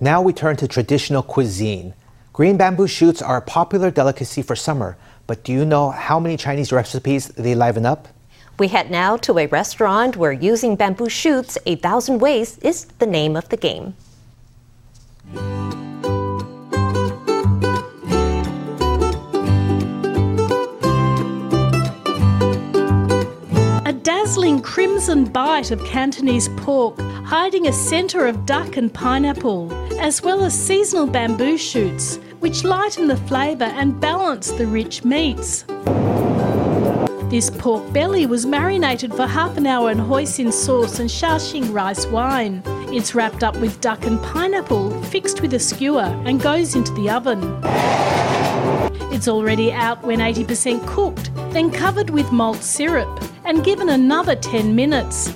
Now we turn to traditional cuisine. Green bamboo shoots are a popular delicacy for summer, but do you know how many Chinese recipes they liven up? We head now to a restaurant where using bamboo shoots a thousand ways is the name of the game. Dazzling crimson bite of Cantonese pork, hiding a centre of duck and pineapple, as well as seasonal bamboo shoots, which lighten the flavour and balance the rich meats. This pork belly was marinated for half an hour in hoisin sauce and shaoxing rice wine. It's wrapped up with duck and pineapple, fixed with a skewer, and goes into the oven. It's already out when 80% cooked, then covered with malt syrup and given another 10 minutes.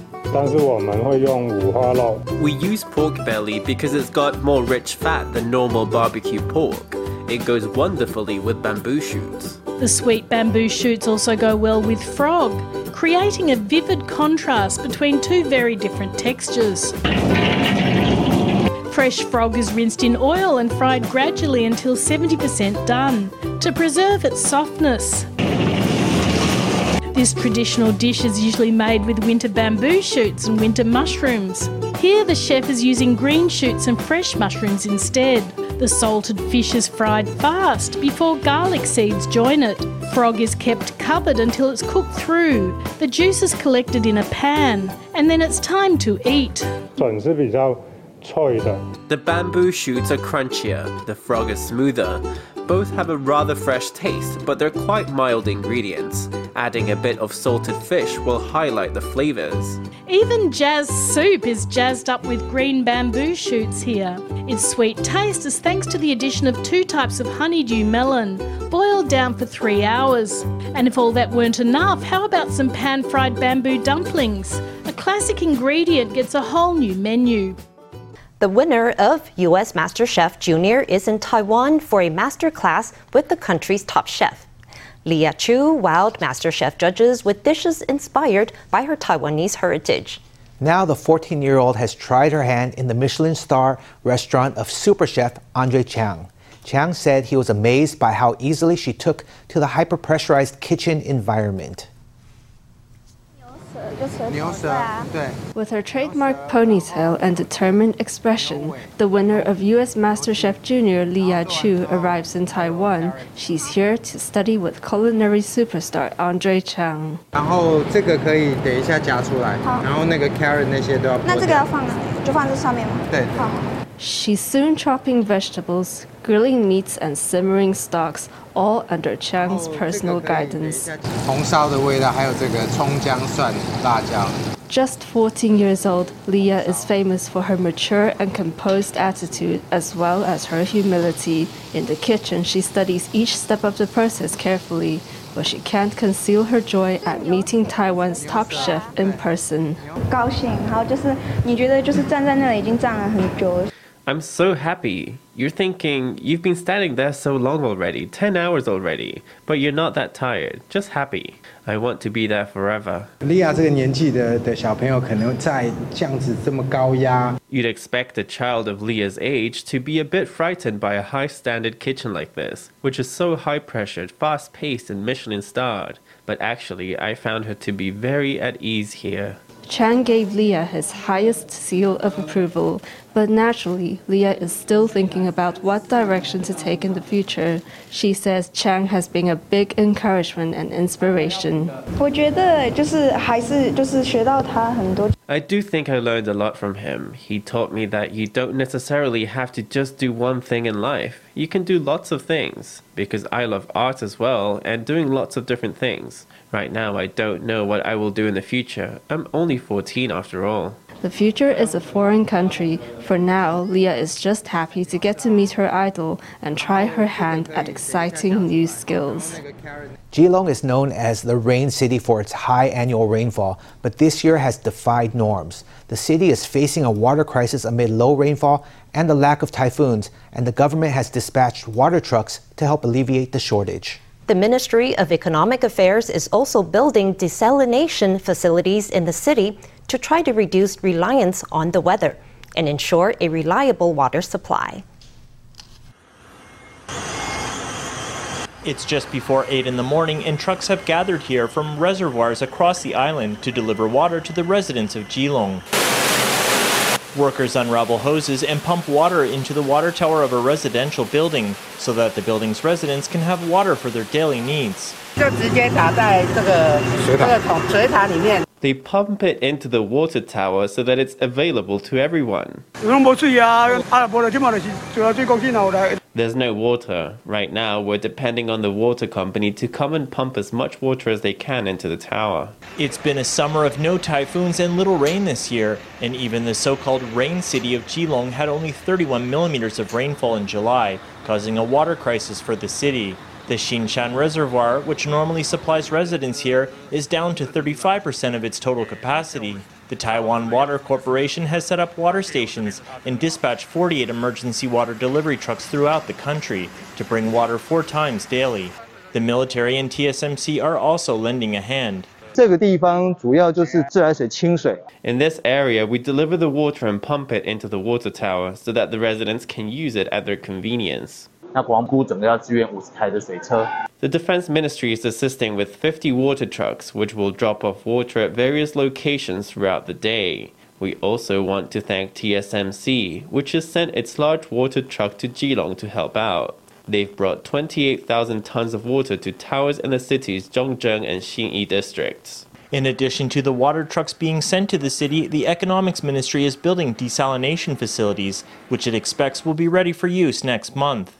We use pork belly because it's got more rich fat than normal barbecue pork. It goes wonderfully with bamboo shoots. The sweet bamboo shoots also go well with frog, creating a vivid contrast between two very different textures. Fresh frog is rinsed in oil and fried gradually until 70% done to preserve its softness. This traditional dish is usually made with winter bamboo shoots and winter mushrooms. Here, the chef is using green shoots and fresh mushrooms instead. The salted fish is fried fast before garlic seeds join it. Frog is kept covered until it's cooked through. The juice is collected in a pan, and then it's time to eat. The bamboo shoots are crunchier, the frog is smoother, both have a rather fresh taste, but they're quite mild ingredients. Adding a bit of salted fish will highlight the flavors. Even jazz soup is jazzed up with green bamboo shoots here. Its sweet taste is thanks to the addition of two types of honeydew melon, boiled down for three hours. And if all that weren't enough, how about some pan fried bamboo dumplings? A classic ingredient gets a whole new menu. The winner of U.S. MasterChef Junior is in Taiwan for a master class with the country's top chef. Liya Chu wowed MasterChef judges with dishes inspired by her Taiwanese heritage. Now the 14 year old has tried her hand in the Michelin star restaurant of super chef Andre Chiang. Chiang said he was amazed by how easily she took to the hyper pressurized kitchen environment. 牛舌，对。With her trademark ponytail and determined expression, the winner of U.S. Master Chef Junior Liya Chu arrives in Taiwan. She's here to study with culinary superstar Andre Chiang. 然后这个可以等一下夹出来，然后那个 carrot 那些都要。那这个要放哪里？就放这上面吗？对。好。She's soon chopping vegetables, grilling meats, and simmering stocks, all under Chiang's oh, personal guidance. Just 14 years old, Liya is famous for her mature and composed attitude as well as her humility. In the kitchen, she studies each step of the process carefully, but she can't conceal her joy at meeting Taiwan's top chef in person. 高兴，然后就是你觉得就是站在那里已经站了很久。I'm so happy. You're thinking, you've been standing there so long already, 10 hours already, but you're not that tired, just happy. I want to be there forever. You'd expect a child of Liya's age to be a bit frightened by a high standard kitchen like this, which is so high pressured, fast paced, and Michelin starred. But actually, I found her to be very at ease here. Chiang gave Liya his highest seal of approval, but naturally, Liya is still thinking about what direction to take in the future. She says Chiang has been a big encouragement and inspiration. I do think I learned a lot from him. He taught me that you don't necessarily have to just do one thing in life. You can do lots of things because I love art as well and doing lots of different things. Right now, I don't know what I will do in the future. I'm only 14 after all. The future is a foreign country. For now, Liya is just happy to get to meet her idol and try her hand at exciting new skills. Keelung is known as the rain city for its high annual rainfall, but this year has defied norms. The city is facing a water crisis amid low rainfall and the lack of typhoons, and the government has dispatched water trucks to help alleviate the shortage. The Ministry of Economic Affairs is also building desalination facilities in the city to try to reduce reliance on the weather and ensure a reliable water supply. It's just before 8 in the morning, and trucks have gathered here from reservoirs across the island to deliver water to the residents of Keelung. Workers unravel hoses and pump water into the water tower of a residential building so that the building's residents can have water for their daily needs. They pump it into the water tower so that it's available to everyone. There's no water. Right now, we're depending on the water company to come and pump as much water as they can into the tower. It's been a summer of no typhoons and little rain this year, and even the so called rain city of Keelung had only 31 millimeters of rainfall in July, causing a water crisis for the city. The Xinshan Reservoir, which normally supplies residents here, is down to 35% of its total capacity. The Taiwan Water Corporation has set up water stations and dispatched 48 emergency water delivery trucks throughout the country to bring water four times daily. The military and TSMC are also lending a hand. In this area, we deliver the water and pump it into the water tower so that the residents can use it at their convenience. The Defense Ministry is assisting with 50 water trucks, which will drop off water at various locations throughout the day. We also want to thank TSMC, which has sent its large water truck to Keelung to help out. They've brought 28,000 tons of water to towers in the city's Zhongzheng and Xinyi districts. In addition to the water trucks being sent to the city, the Economics Ministry is building desalination facilities, which it expects will be ready for use next month.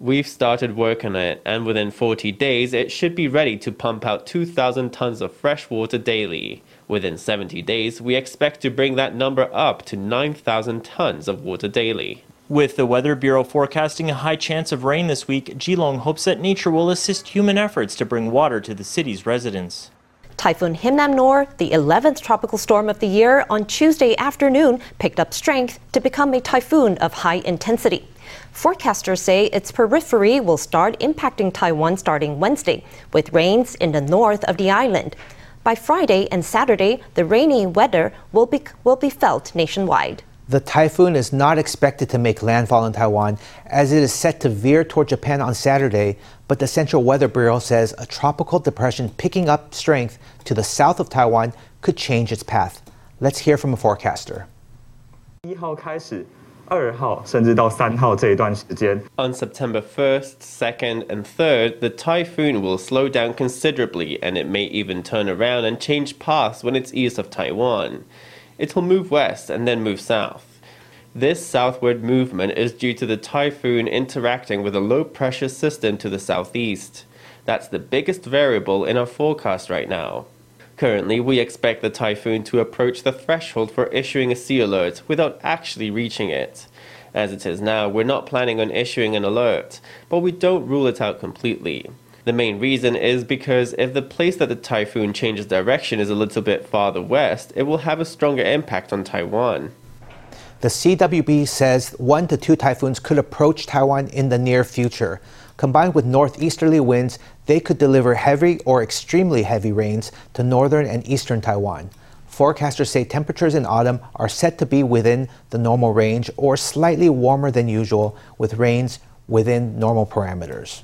We've started work on it, and within 40 days, it should be ready to pump out 2,000 tons of fresh water daily. Within 70 days, we expect to bring that number up to 9,000 tons of water daily. With the Weather Bureau forecasting a high chance of rain this week, Keelung hopes that nature will assist human efforts to bring water to the city's residents. Typhoon Hinnamnor, the 11th tropical storm of the year, on Tuesday afternoon picked up strength to become a typhoon of high intensity. Forecasters say its periphery will start impacting Taiwan starting Wednesday, with rains in the north of the island. By Friday and Saturday, the rainy weather will be, will be felt nationwide. The typhoon is not expected to make landfall in Taiwan as it is set to veer toward Japan on Saturday, but the Central Weather Bureau says a tropical depression picking up strength to the south of Taiwan could change its path. Let's hear from a forecaster. On September 1st, 2nd, and 3rd, the typhoon will slow down considerably and it may even turn around and change paths when it's east of Taiwan it will move west and then move south. This southward movement is due to the typhoon interacting with a low pressure system to the southeast. That's the biggest variable in our forecast right now. Currently, we expect the typhoon to approach the threshold for issuing a sea alert without actually reaching it. As it is now, we're not planning on issuing an alert, but we don't rule it out completely. The main reason is because if the place that the typhoon changes direction is a little bit farther west, it will have a stronger impact on Taiwan. The CWB says one to two typhoons could approach Taiwan in the near future. Combined with northeasterly winds, they could deliver heavy or extremely heavy rains to northern and eastern Taiwan. Forecasters say temperatures in autumn are set to be within the normal range or slightly warmer than usual, with rains within normal parameters.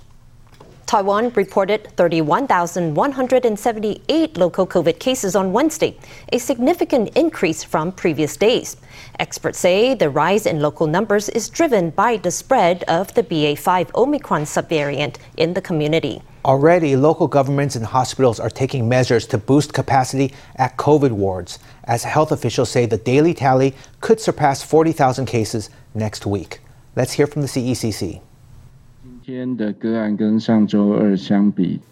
Taiwan reported 31,178 local COVID cases on Wednesday, a significant increase from previous days. Experts say the rise in local numbers is driven by the spread of the BA5 Omicron subvariant in the community. Already, local governments and hospitals are taking measures to boost capacity at COVID wards, as health officials say the daily tally could surpass 40,000 cases next week. Let's hear from the CECC.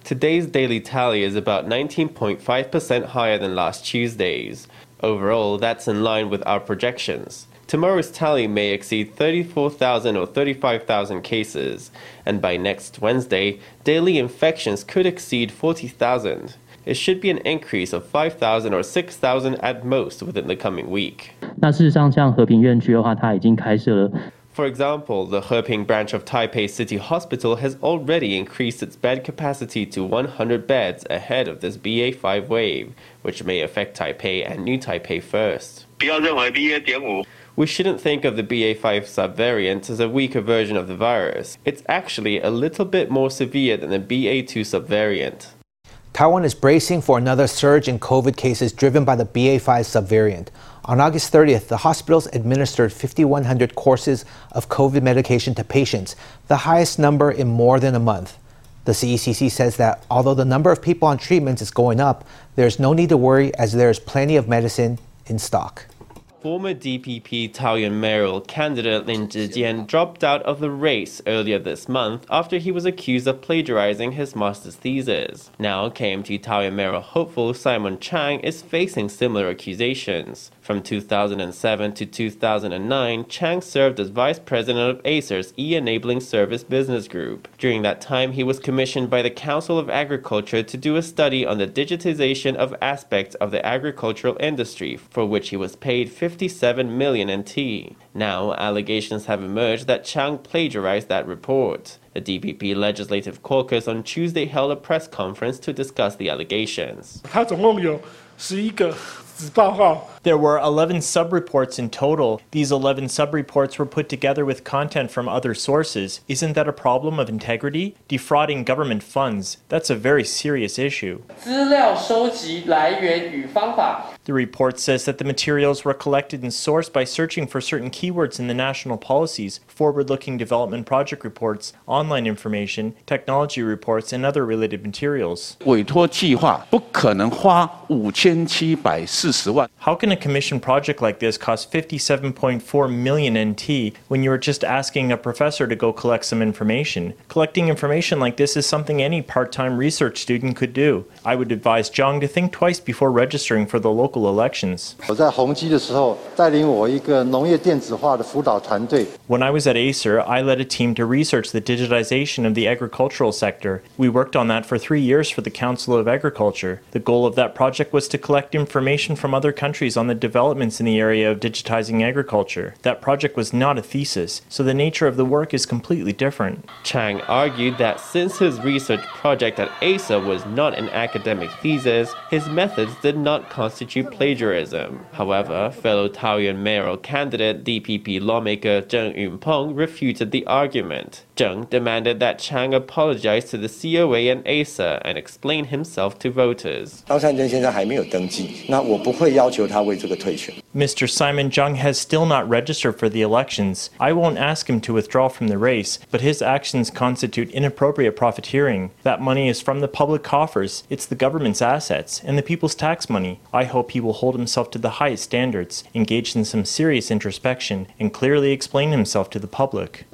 Today's daily tally is about 19.5% higher than last Tuesday's. Overall, that's in line with our projections. Tomorrow's tally may exceed 34,000 or 35,000 cases, and by next Wednesday, daily infections could exceed 40,000. It should be an increase of 5,000 or 6,000 at most within the coming week. 那事实上，像和平院区的话，它已经开设了 for example, the Heping branch of Taipei City Hospital has already increased its bed capacity to 100 beds ahead of this BA5 wave, which may affect Taipei and New Taipei first. We shouldn't think of the BA5 subvariant as a weaker version of the virus. It's actually a little bit more severe than the BA2 subvariant. Taiwan is bracing for another surge in COVID cases driven by the BA5 subvariant. On August 30th, the hospitals administered 5,100 courses of COVID medication to patients, the highest number in more than a month. The CECC says that although the number of people on treatments is going up, there's no need to worry as there is plenty of medicine in stock. Former DPP Taoyuan mayoral candidate Lin Zhijian dropped out of the race earlier this month after he was accused of plagiarizing his master's thesis. Now, KMT Taoyuan mayoral hopeful Simon Chang is facing similar accusations. From 2007 to 2009, Chang served as vice president of Acer's e-enabling service business group. During that time, he was commissioned by the Council of Agriculture to do a study on the digitization of aspects of the agricultural industry, for which he was paid 57 million NT. Now, allegations have emerged that Chang plagiarized that report. The DPP Legislative Caucus on Tuesday held a press conference to discuss the allegations. There were 11 subreports in total. These 11 subreports were put together with content from other sources. Isn't that a problem of integrity? Defrauding government funds, that's a very serious issue. The report says that the materials were collected and sourced by searching for certain keywords in the national policies, forward looking development project reports, online information, technology reports, and other related materials. How can a commission project like this cost 57.4 million NT when you are just asking a professor to go collect some information? Collecting information like this is something any part time research student could do. I would advise Chang to think twice before registering for the local local elections. When I was at Acer, I led a team to research the digitization of the agricultural sector. We worked on that for three years for the Council of Agriculture. The goal of that project was to collect information from other countries on the developments in the area of digitizing agriculture. That project was not a thesis, so the nature of the work is completely different. Chang argued that since his research project at Acer was not an academic thesis, his methods did not constitute plagiarism. However, fellow Taoyuan mayoral candidate DPP lawmaker Zheng Yunpeng refuted the argument. Zheng demanded that Chang apologize to the COA and Acer and explain himself to voters. Mr. Simon Chang has still not registered for the elections. I won't ask him to withdraw from the race, but his actions constitute inappropriate profiteering. That money is from the public coffers, it's the government's assets, and the people's tax money. I hope he will hold himself to the highest standards, engage in some serious introspection, and clearly explain himself to the public.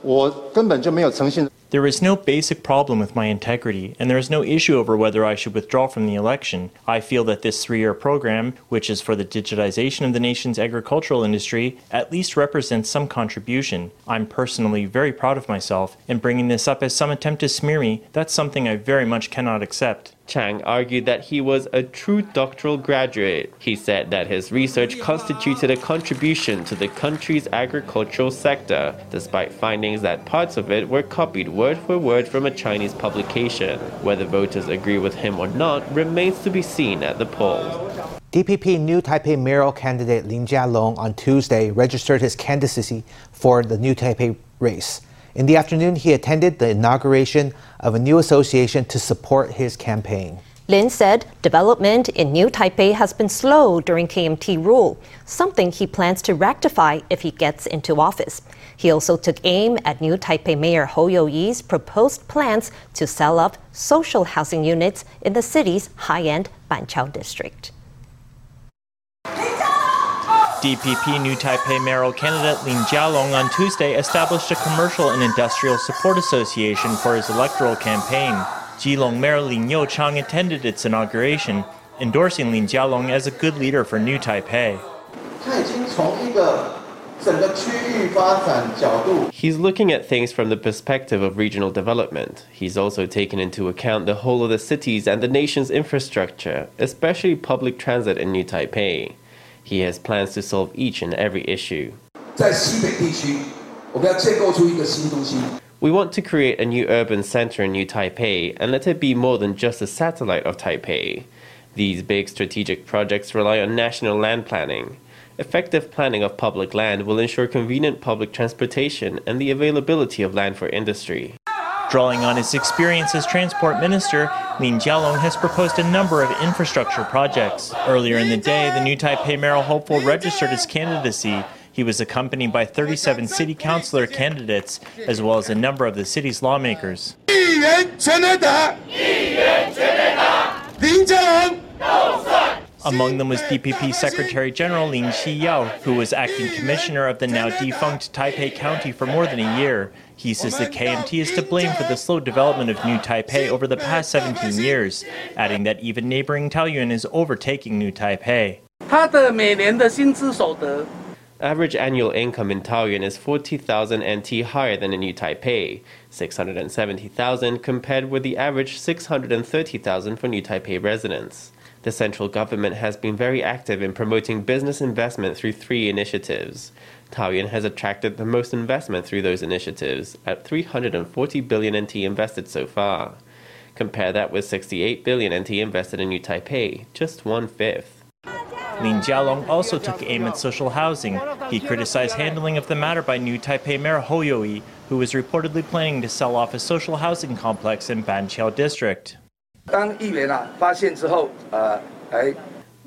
There is no basic problem with my integrity, and there is no issue over whether I should withdraw from the election. I feel that this three year program, which is for the digitization of the nation's agricultural industry, at least represents some contribution. I'm personally very proud of myself, and bringing this up as some attempt to smear me, that's something I very much cannot accept. Chang argued that he was a true doctoral graduate. He said that his research constituted a contribution to the country's agricultural sector, despite findings that parts of it were copied word for word from a Chinese publication. Whether voters agree with him or not remains to be seen at the polls. DPP New Taipei mayoral candidate Lin Jialong on Tuesday registered his candidacy for the New Taipei race. In the afternoon, he attended the inauguration of a new association to support his campaign. Lin said development in New Taipei has been slow during KMT rule, something he plans to rectify if he gets into office. He also took aim at New Taipei Mayor Hou You-yi's proposed plans to sell off social housing units in the city's high-end Banqiao district. DPP New Taipei mayoral candidate Lin Jialong on Tuesday established a commercial and industrial support association for his electoral campaign. Keelung Mayor Lin Youchang attended its inauguration, endorsing Lin Jialong as a good leader for New Taipei. He's looking at things from the perspective of regional development. He's also taken into account the whole of the cities and the nation's infrastructure, especially public transit in New Taipei. He has plans to solve each and every issue. We want to create a new urban center in New Taipei and let it be more than just a satellite of Taipei. These big strategic projects rely on national land planning. Effective planning of public land will ensure convenient public transportation and the availability of land for industry. Drawing on his experience as transport minister, Lin Jialong has proposed a number of infrastructure projects. Earlier in the day, the new Taipei mayoral hopeful registered his candidacy. He was accompanied by 37 city councilor candidates, as well as a number of the city's lawmakers. Among them was DPP Secretary General Lin Xiyao, who was acting commissioner of the now defunct Taipei County for more than a year. He says the KMT is to blame for the slow development of New Taipei over the past 17 years, adding that even neighboring Taoyuan is overtaking New Taipei. Average annual income in Taoyuan is 40,000 NT higher than in New Taipei, 670,000 compared with the average 630,000 for New Taipei residents. The central government has been very active in promoting business investment through three initiatives. Taoyuan has attracted the most investment through those initiatives, at 340 billion NT invested so far. Compare that with 68 billion NT invested in New Taipei, just one fifth. Lin Jialong also took aim at social housing. He criticized handling of the matter by new Taipei Mayor Hou Youyi, who was reportedly planning to sell off a social housing complex in Banqiao district.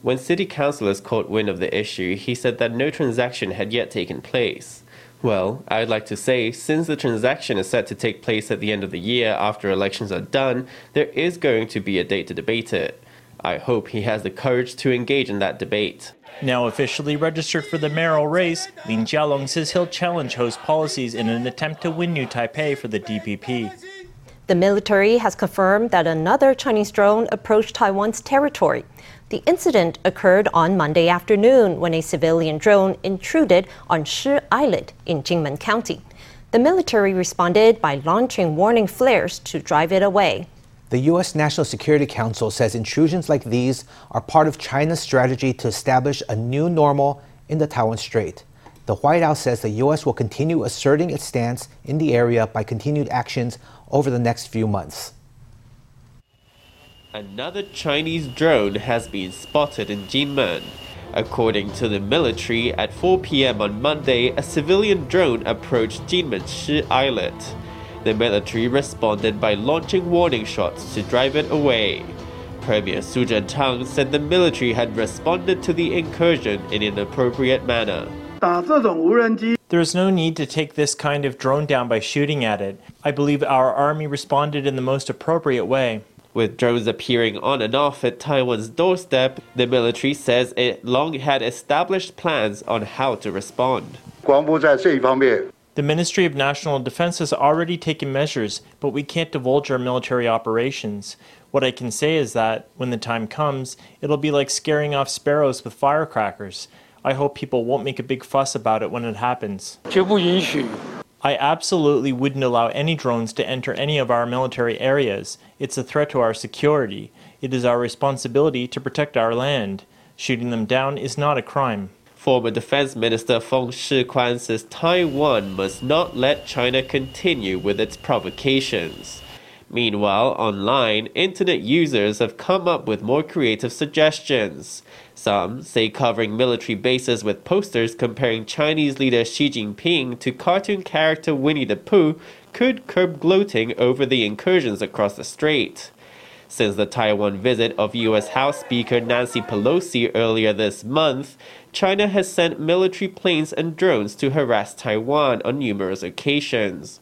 When city councilors caught wind of the issue, he said that no transaction had yet taken place. Well, I'd like to say, since the transaction is set to take place at the end of the year after elections are done, there is going to be a date to debate it. I hope he has the courage to engage in that debate. Now officially registered for the mayoral race, Lin Jialong says he'll challenge Hou's policies in an attempt to win New Taipei for the DPP. The military has confirmed that another Chinese drone approached Taiwan's territory. The incident occurred on Monday afternoon when a civilian drone intruded on Shi Islet in Jinmen County. The military responded by launching warning flares to drive it away. The U.S. National Security Council says intrusions like these are part of China's strategy to establish a new normal in the Taiwan Strait. The White House says the U.S. will continue asserting its stance in the area by continued actions over the next few months. Another Chinese drone has been spotted in Jinmen. According to the military, at 4 p.m. on Monday, a civilian drone approached Jinmen Shi Islet. The military responded by launching warning shots to drive it away. Premier Su Zhentang said the military had responded to the incursion in an appropriate manner. There is no need to take this kind of drone down by shooting at it. I believe our army responded in the most appropriate way. With drones appearing on and off at Taiwan's doorstep, the military says it long had established plans on how to respond. The Ministry of National Defense has already taken measures, but we can't divulge our military operations. What I can say is that, when the time comes, it'll be like scaring off sparrows with firecrackers. I hope people won't make a big fuss about it when it happens. I absolutely wouldn't allow any drones to enter any of our military areas. It's a threat to our security. It is our responsibility to protect our land. Shooting them down is not a crime. Former Defense Minister Feng Shikuan says Taiwan must not let China continue with its provocations. Meanwhile, online, internet users have come up with more creative suggestions. Some say covering military bases with posters comparing Chinese leader Xi Jinping to cartoon character Winnie the Pooh could curb gloating over the incursions across the strait. Since the Taiwan visit of U.S. House Speaker Nancy Pelosi earlier this month, China has sent military planes and drones to harass Taiwan on numerous occasions.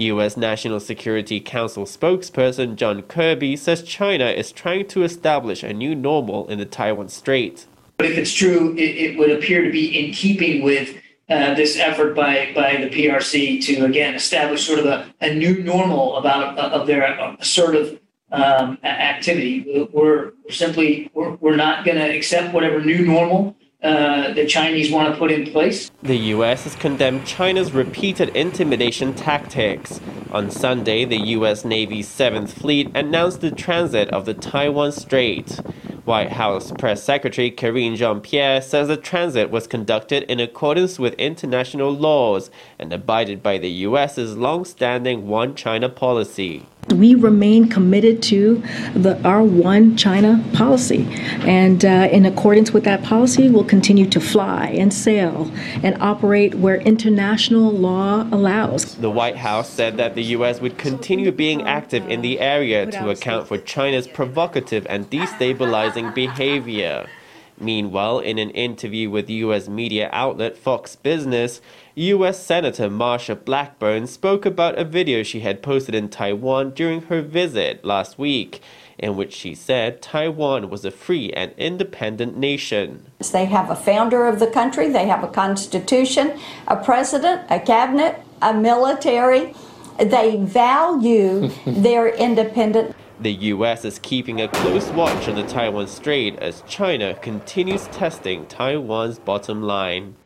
U.S. National Security Council spokesperson John Kirby says China is trying to establish a new normal in the Taiwan Strait. But if it's true, it, it would appear to be in keeping with uh, this effort by by the PRC to again establish sort of a, a new normal about uh, of their assertive um, activity. We're simply we're, we're not going to accept whatever new normal uh, the Chinese want to put in place. The U.S. has condemned China's repeated intimidation tactics. On Sunday, the U.S. Navy's 7th Fleet announced the transit of the Taiwan Strait. White House Press Secretary Karine Jean Pierre says the transit was conducted in accordance with international laws and abided by the U.S.'s long standing One China policy we remain committed to the our one China policy, and uh, in accordance with that policy, we'll continue to fly and sail and operate where international law allows. The White House said that the U.S. would continue being active in the area to account for China's provocative and destabilizing behavior. Meanwhile, in an interview with U.S. media outlet Fox Business, U.S. Senator Marsha Blackburn spoke about a video she had posted in Taiwan during her visit last week, in which she said Taiwan was a free and independent nation. They have a founder of the country, they have a constitution, a president, a cabinet, a military. They value their independence. The U.S. is keeping a close watch on the Taiwan Strait as China continues testing Taiwan's bottom line.